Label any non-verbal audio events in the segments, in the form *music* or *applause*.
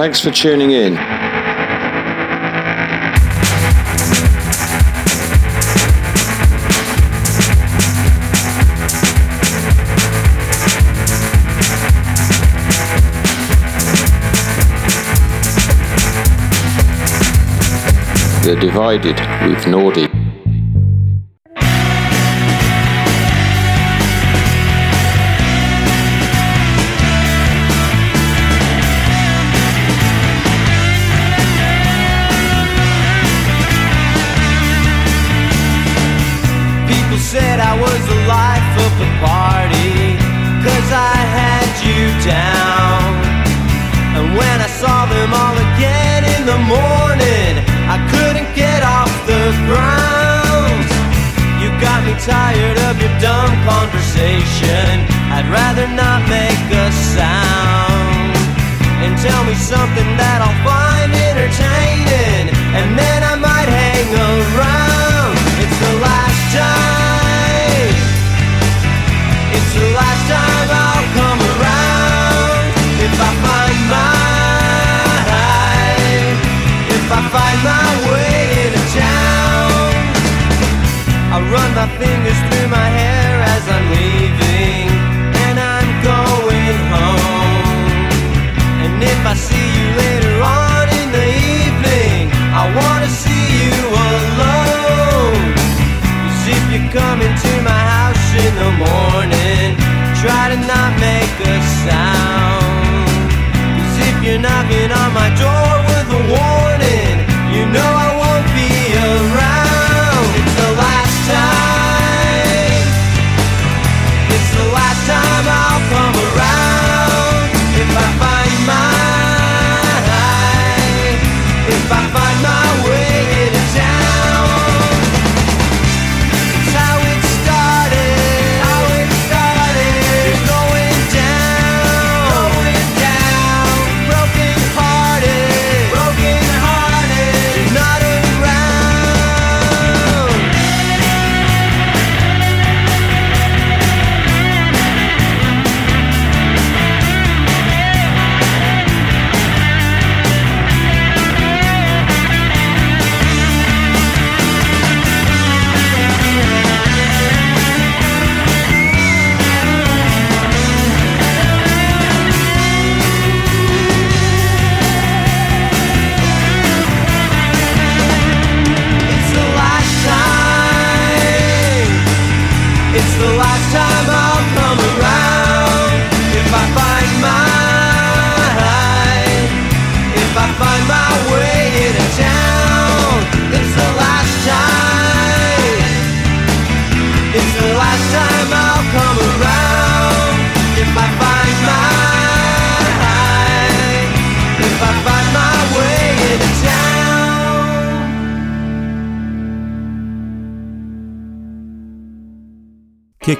Thanks for tuning in. They're divided with Nordic.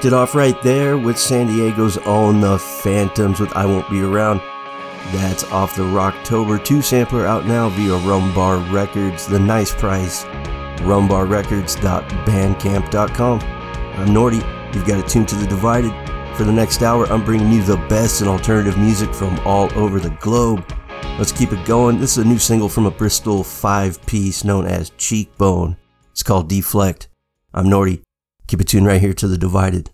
kicked it off right there with San Diego's own The Phantoms with I Won't Be Around. That's off the Rocktober 2 sampler out now via Rumbar Records, the nice price, rumbarrecords.bandcamp.com. I'm Norty, you've got it tuned to The Divided. For the next hour, I'm bringing you the best in alternative music from all over the globe. Let's keep it going. This is a new single from a Bristol five piece known as Cheekbone. It's called Deflect. I'm Norty. Keep it tuned right here to The Divided.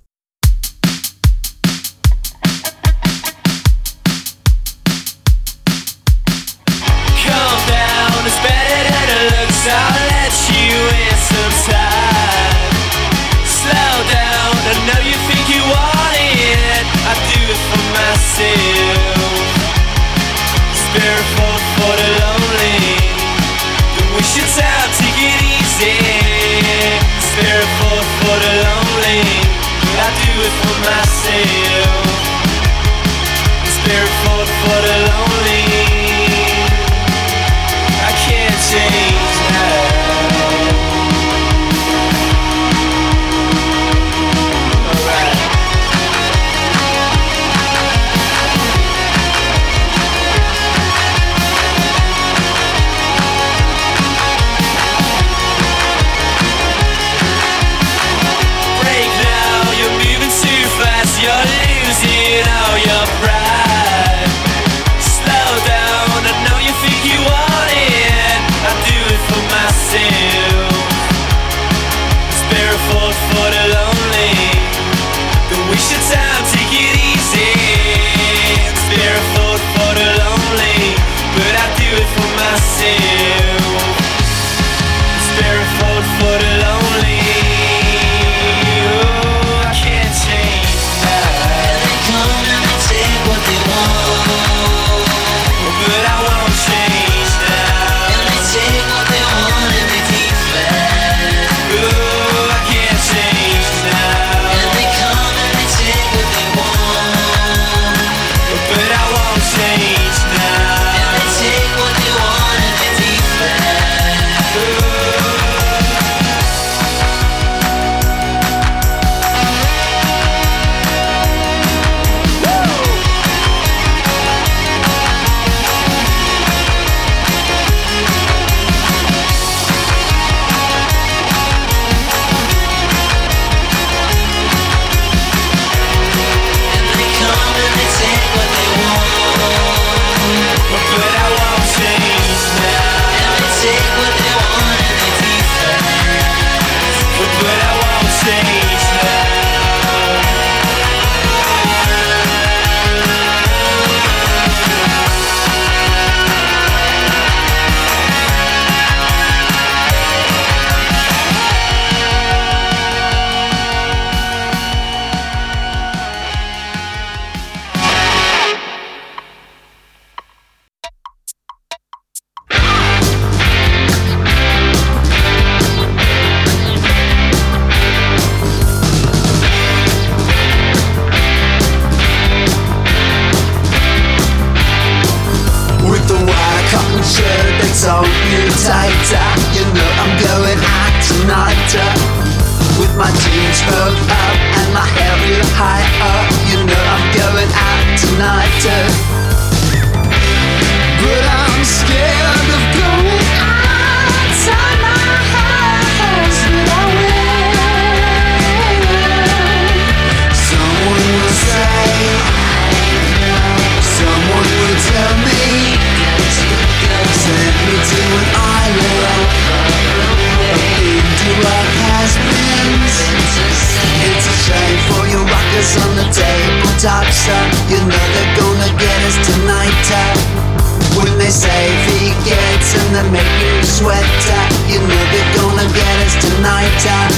time.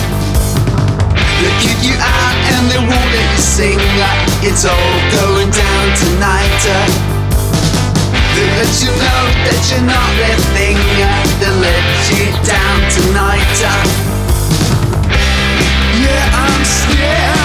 They kick you out and they won't let you sing like it's all going down tonight. Uh. They let you know that you're not their thing. Uh. They let you down tonight. Uh. Yeah, I'm scared.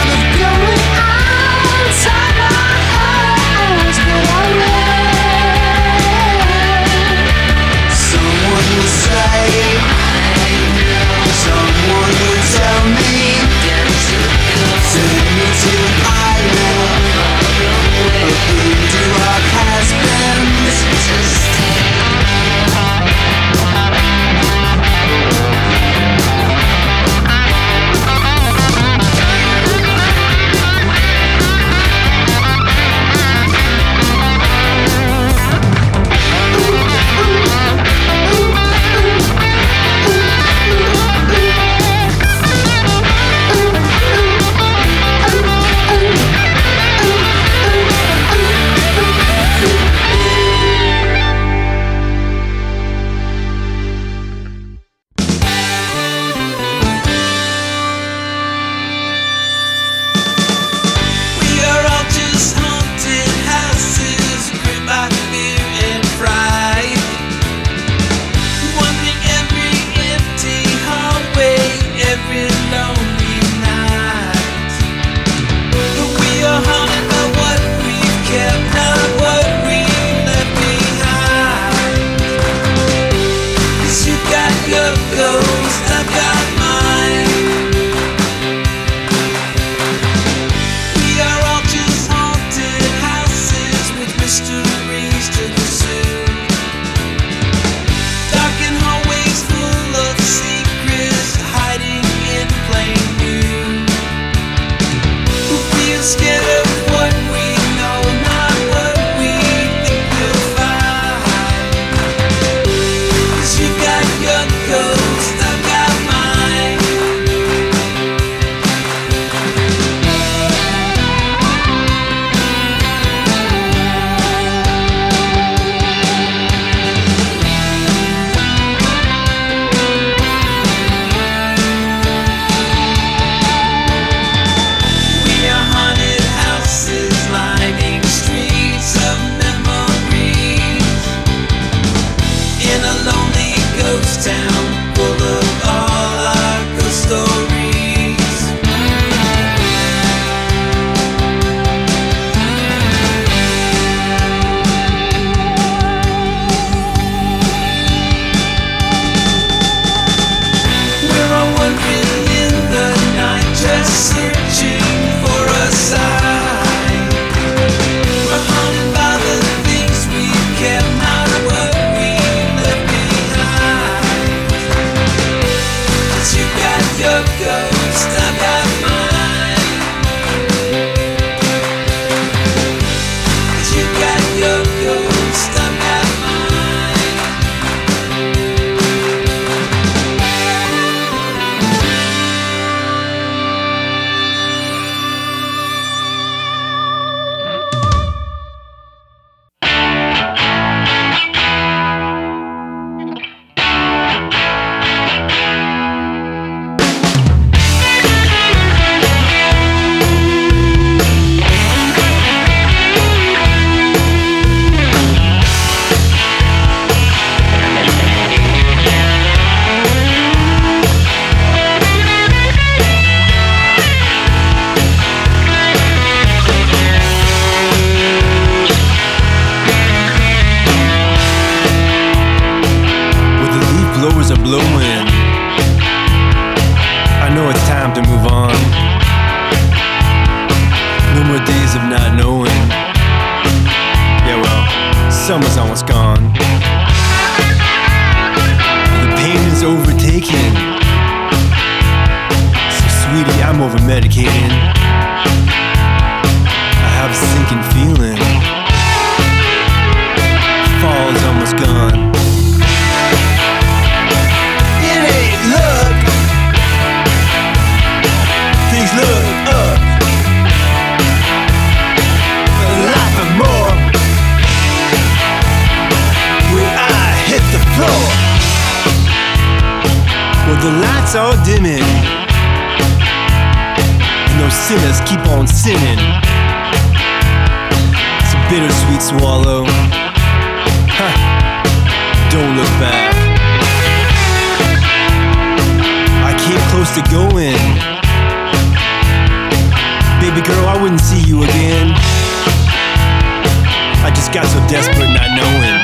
Got so desperate not knowing.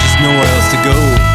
Just nowhere else to go.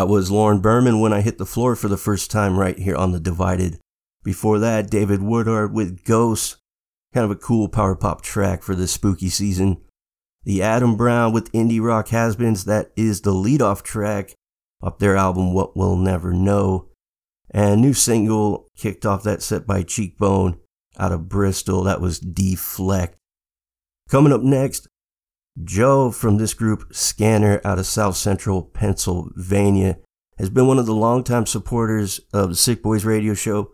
That was Lauren Berman when I hit the floor for the first time right here on The Divided. Before that, David Woodard with Ghosts. Kind of a cool power pop track for this spooky season. The Adam Brown with Indie Rock Has-Beens, that is the lead-off track off their album What We'll Never Know. And new single kicked off that set by Cheekbone out of Bristol. That was Deflect. Coming up next, Joe from this group, Scanner, out of South Central Pennsylvania, has been one of the longtime supporters of the Sick Boys radio show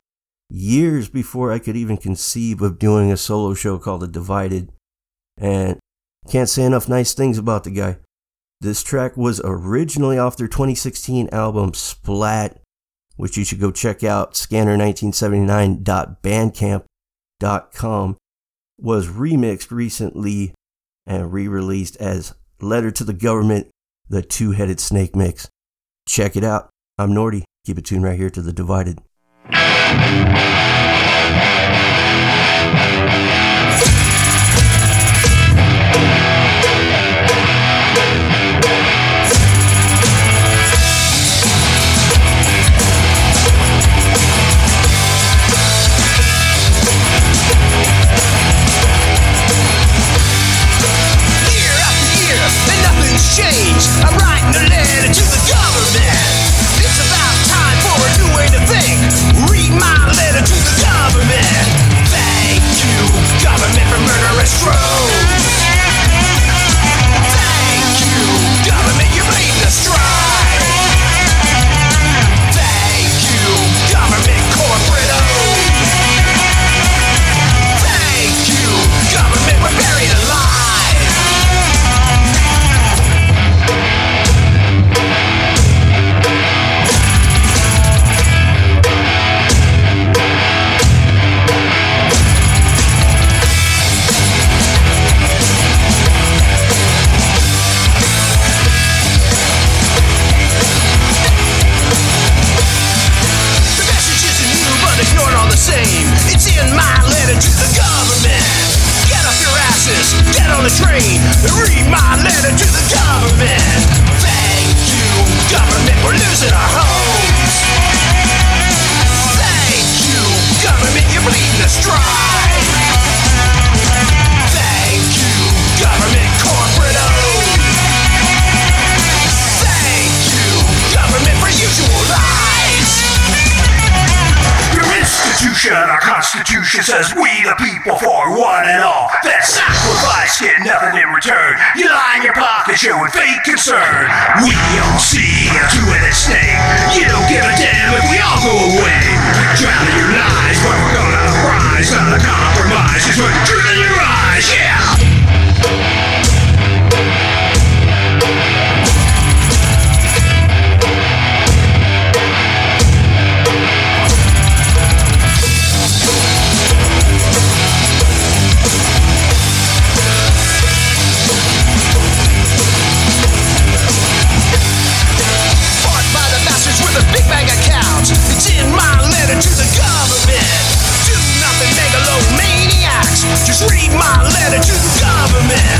years before I could even conceive of doing a solo show called The Divided. And can't say enough nice things about the guy. This track was originally off their 2016 album Splat, which you should go check out, scanner1979.bandcamp.com, was remixed recently and re-released as Letter to the Government, the two-headed snake mix. Check it out. I'm Nordy. Keep it tuned right here to The Divided. Constitution. Our Constitution says we the people for one and all. That sacrifice, get nothing in return. You lie in your pocket, showing fake concern. We all see a two-headed snake. You don't give a damn if we all go away. Drowning your lies, but we're gonna rise. Not a compromise, just what you in your eyes. To the government.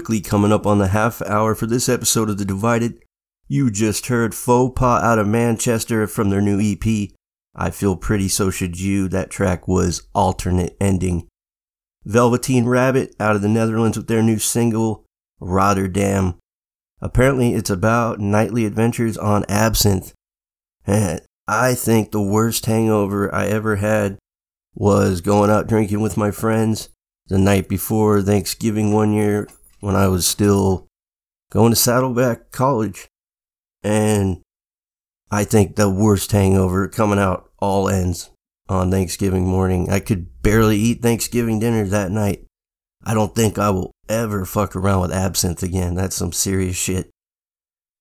Quickly coming up on the half hour for this episode of The Divided, you just heard Faux Pas out of Manchester from their new EP. I Feel Pretty So Should You. That track was Alternate Ending. Velveteen Rabbit out of the Netherlands with their new single, Rotterdam. Apparently, it's about nightly adventures on absinthe. And I think the worst hangover I ever had was going out drinking with my friends the night before Thanksgiving one year when I was still going to Saddleback College. And I think the worst hangover coming out all ends on Thanksgiving morning. I could barely eat Thanksgiving dinner that night. I don't think I will ever fuck around with absinthe again. That's some serious shit.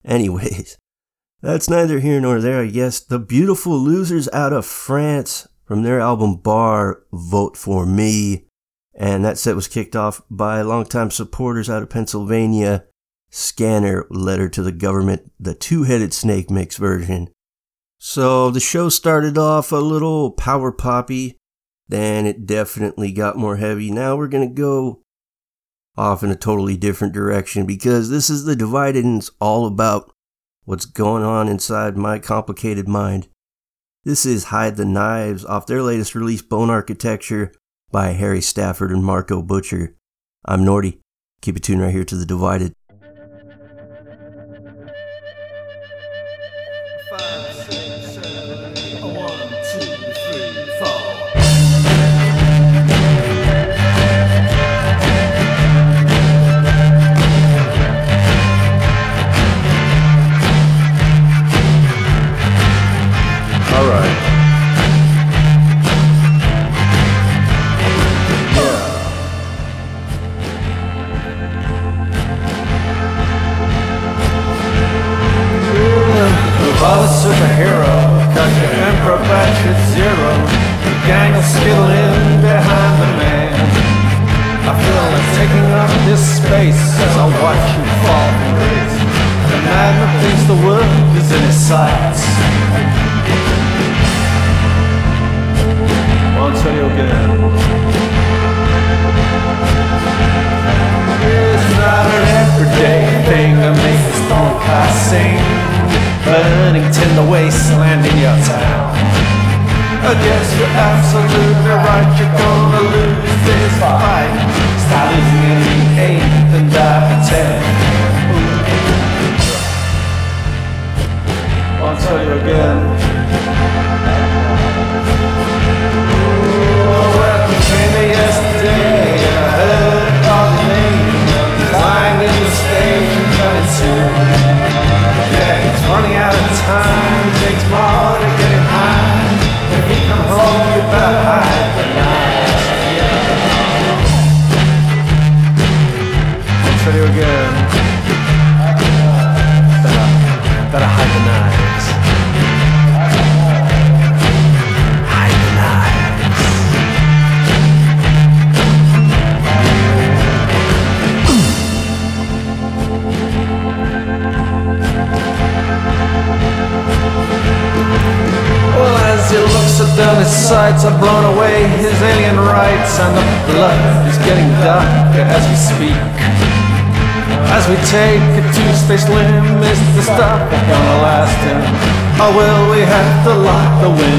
Anyways, *laughs* that's neither here nor there, I guess. The Beautiful Losers out of France from their album Bar, Vote for Me. And that set was kicked off by longtime supporters out of Pennsylvania. Scanner Letter to the Government, the two headed snake mix version. So the show started off a little power poppy, then it definitely got more heavy. Now we're going to go off in a totally different direction because this is the divided and it's all about what's going on inside my complicated mind. This is Hide the Knives off their latest release, Bone Architecture, by Harry Stafford and Marco Butcher. I'm Nordy. Keep it tuned right here to the divided. Have to lock the windows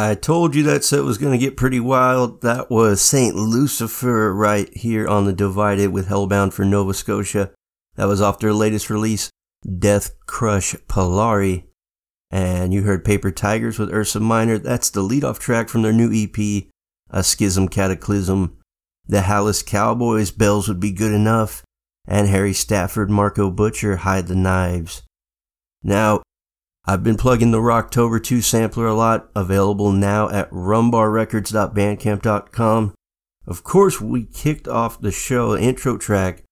I told you that set was going to get pretty wild. That was St. Lucifer right here on the Divided with Hellbound for Nova Scotia. That was off their latest release, Death Crush Polari. And you heard Paper Tigers with Ursa Minor. That's the lead-off track from their new EP, A Schism Cataclysm. The Hallis Cowboys, Bells Would Be Good Enough. And Harry Stafford, Marco Butcher, Hide the Knives. Now, I've been plugging the Rocktober 2 sampler a lot, available now at rumbarrecords.bandcamp.com. Of course, we kicked off the show. Intro track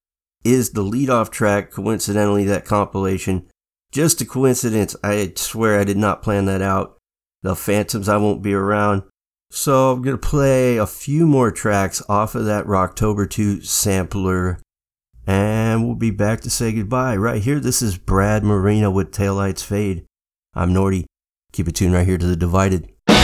is the lead-off track, coincidentally, that compilation. Just a coincidence. I swear I did not plan that out. The Phantoms I Won't Be Around. So I'm going to play a few more tracks off of that Rocktober 2 sampler. And we'll be back to say goodbye. Right here, this is Brad Marino with Taillights Fade. I'm Nordy. Keep it tuned right here to the Divided. They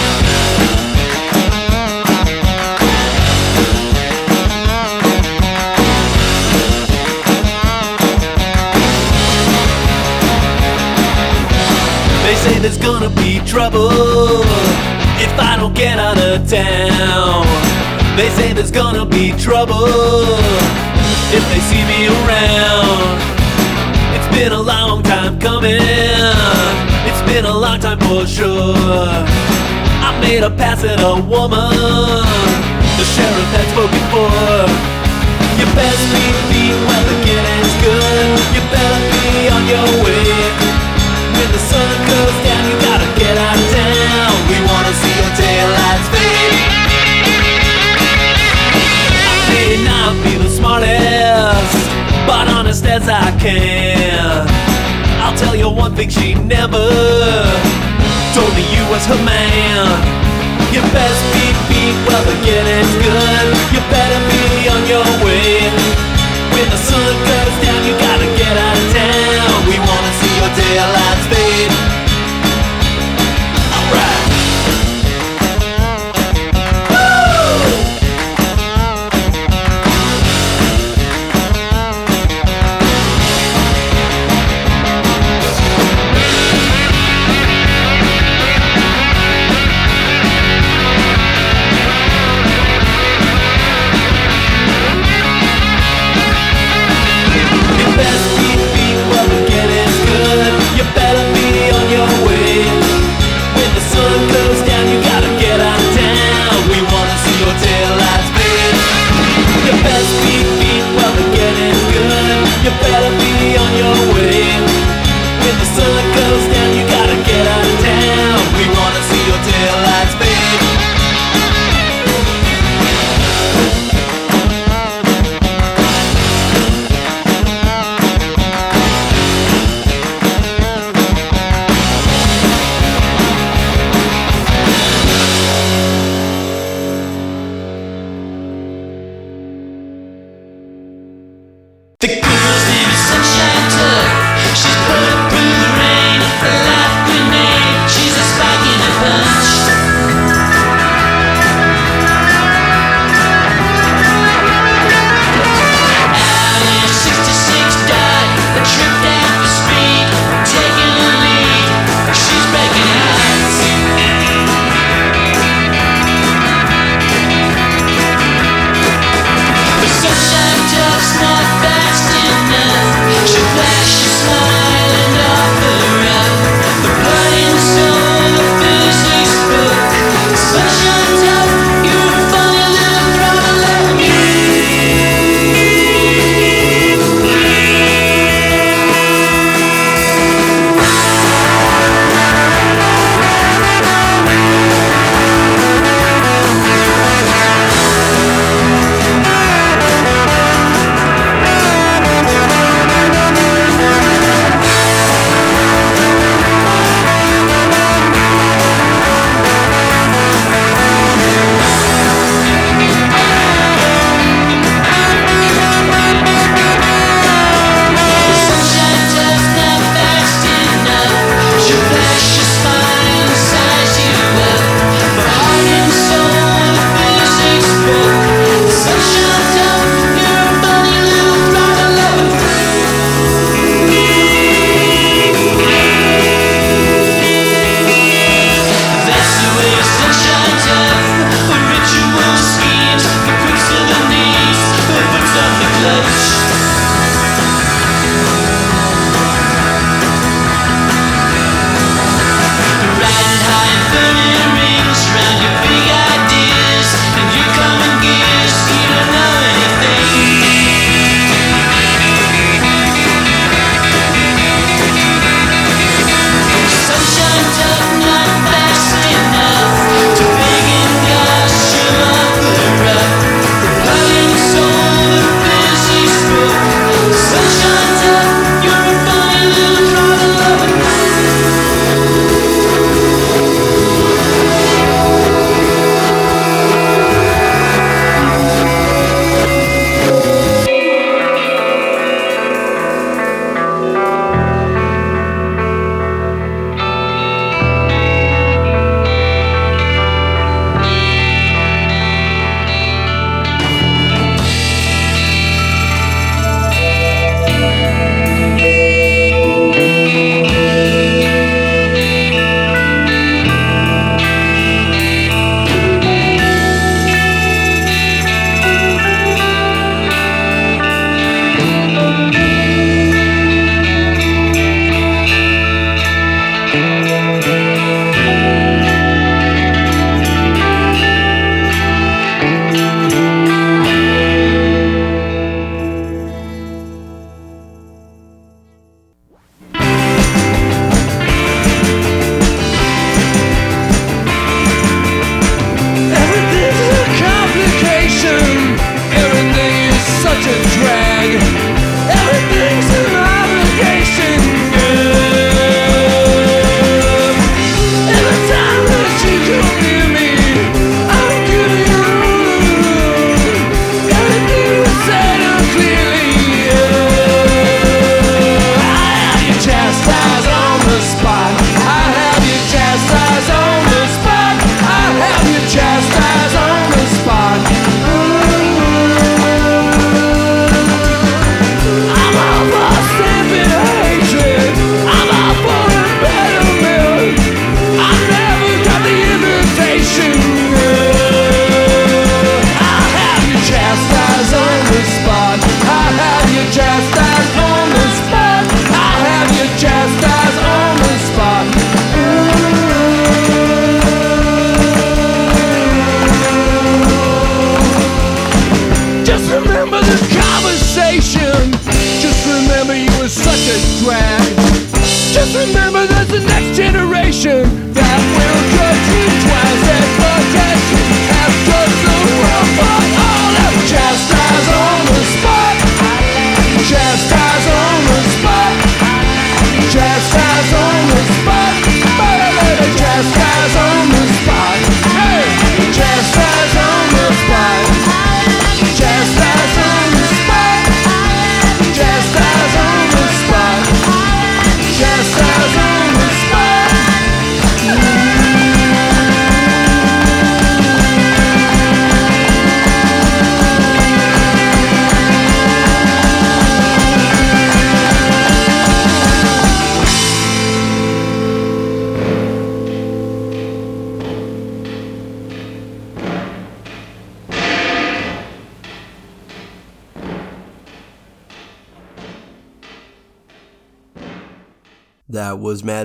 say there's gonna be trouble if I don't get out of town. They say there's gonna be trouble if they see me around. It's been a long time coming. Been a long time for sure. I made a pass at a woman. The sheriff had spoken for. You best be beat when the getting's good. You better be on your way. When the sun goes down, you gotta get out of town. We wanna see your taillights fade. I may not be the smartest, but honest as I can. I'll tell you one thing she never me was her man. You best be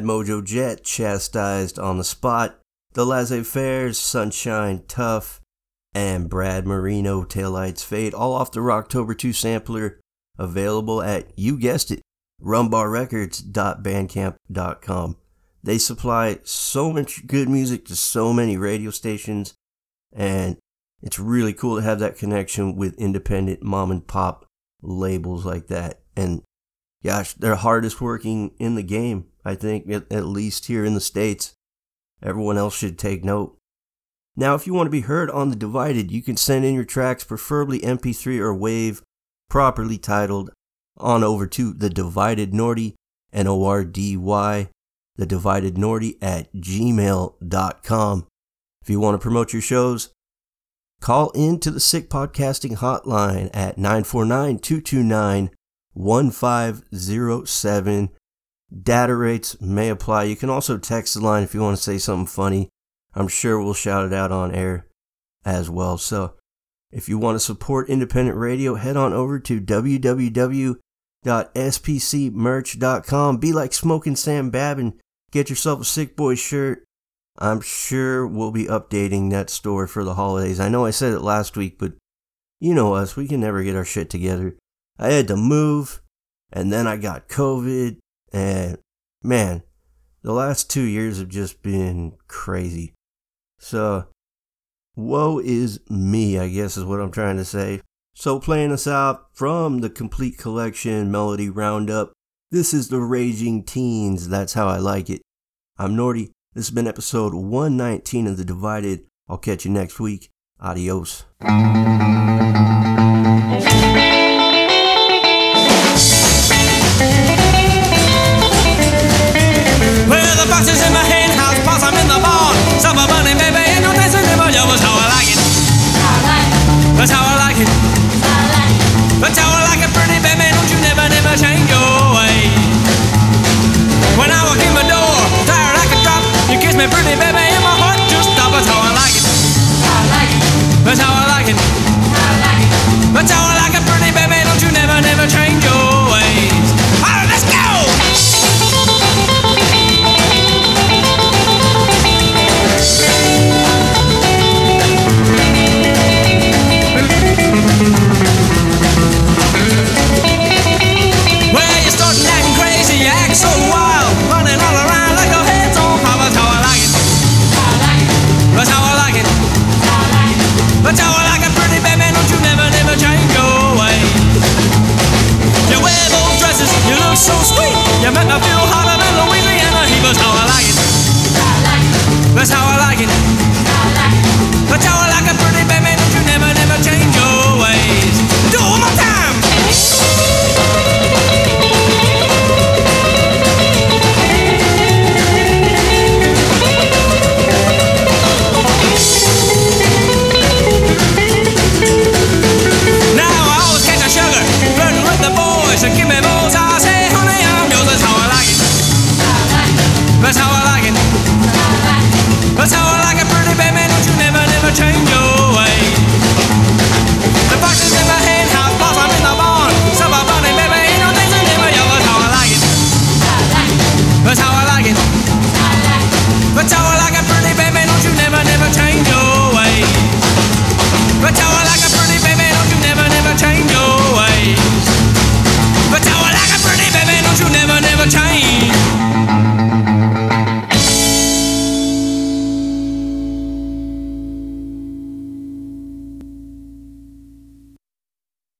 Mojo Jet, chastised on the spot. The Laissez Fairs, Sunshine Tough, and Brad Marino, Taillights Fade, all off the Rocktober 2 sampler, available at, you guessed it, rumbarrecords.bandcamp.com. They supply so much good music to so many radio stations, and it's really cool to have that connection with independent mom and pop labels like that. And gosh, they're hardest working in the game, I think, at, at least here in the States. Everyone else should take note. Now, if you want to be heard on The Divided, you can send in your tracks, preferably MP3 or WAV, properly titled, on over to The Divided Nordy, N O R D Y, The Divided Nordy at gmail.com. If you want to promote your shows, call in to the Sick Podcasting Hotline at 949 229 1507. Data rates may apply. You can also text the line if you want to say something funny. I'm sure we'll shout it out on air as well. So if you want to support independent radio, head on over to www.spcmerch.com. Be like Smoking Sam Babin. Get yourself a Sick Boy shirt. I'm sure we'll be updating that store for the holidays. I know I said it last week, but you know us, we can never get our shit together. I had to move, and then I got COVID, and man, the last two years have just been crazy. So, woe is me, I guess is what I'm trying to say. So, playing us out from the complete collection Melody Roundup, this is the Raging Teens. That's how I like it. I'm Nordy. This has been episode 119 of The Divided. I'll catch you next week. Adios.